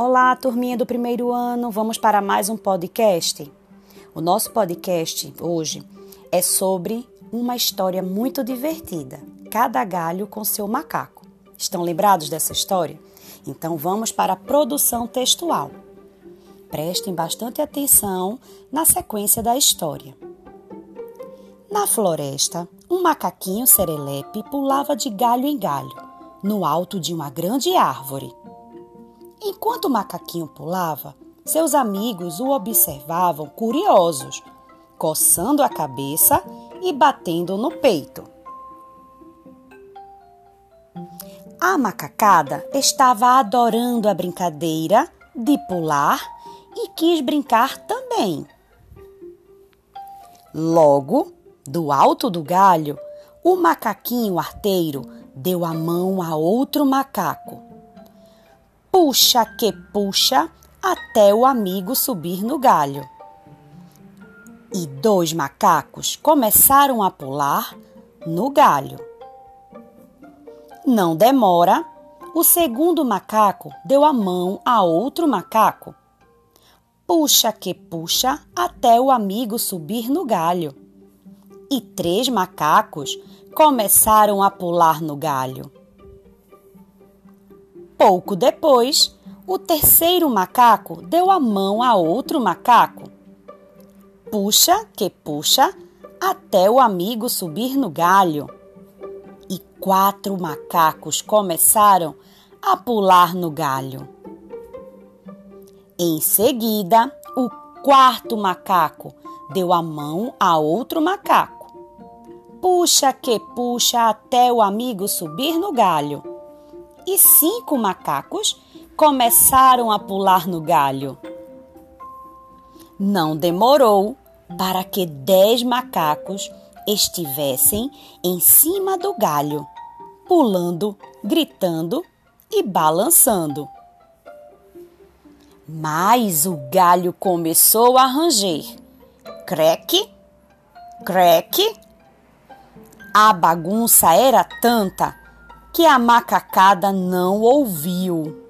Olá, turminha do primeiro ano, vamos para mais um podcast. O nosso podcast hoje é sobre uma história muito divertida: Cada galho com seu macaco. Estão lembrados dessa história? Então vamos para a produção textual. Prestem bastante atenção na sequência da história. Na floresta, um macaquinho serelepe pulava de galho em galho, no alto de uma grande árvore. Enquanto o macaquinho pulava, seus amigos o observavam curiosos, coçando a cabeça e batendo no peito. A macacada estava adorando a brincadeira de pular e quis brincar também. Logo, do alto do galho, o macaquinho arteiro deu a mão a outro macaco. Puxa que puxa até o amigo subir no galho. E dois macacos começaram a pular no galho. Não demora, o segundo macaco deu a mão a outro macaco. Puxa que puxa até o amigo subir no galho. E três macacos começaram a pular no galho. Pouco depois, o terceiro macaco deu a mão a outro macaco. Puxa que puxa até o amigo subir no galho e quatro macacos começaram a pular no galho. Em seguida, o quarto macaco deu a mão a outro macaco. Puxa que puxa até o amigo subir no galho. E cinco macacos começaram a pular no galho. Não demorou para que dez macacos estivessem em cima do galho, pulando, gritando e balançando. Mas o galho começou a ranger. Creque, creque. A bagunça era tanta que a macacada não ouviu.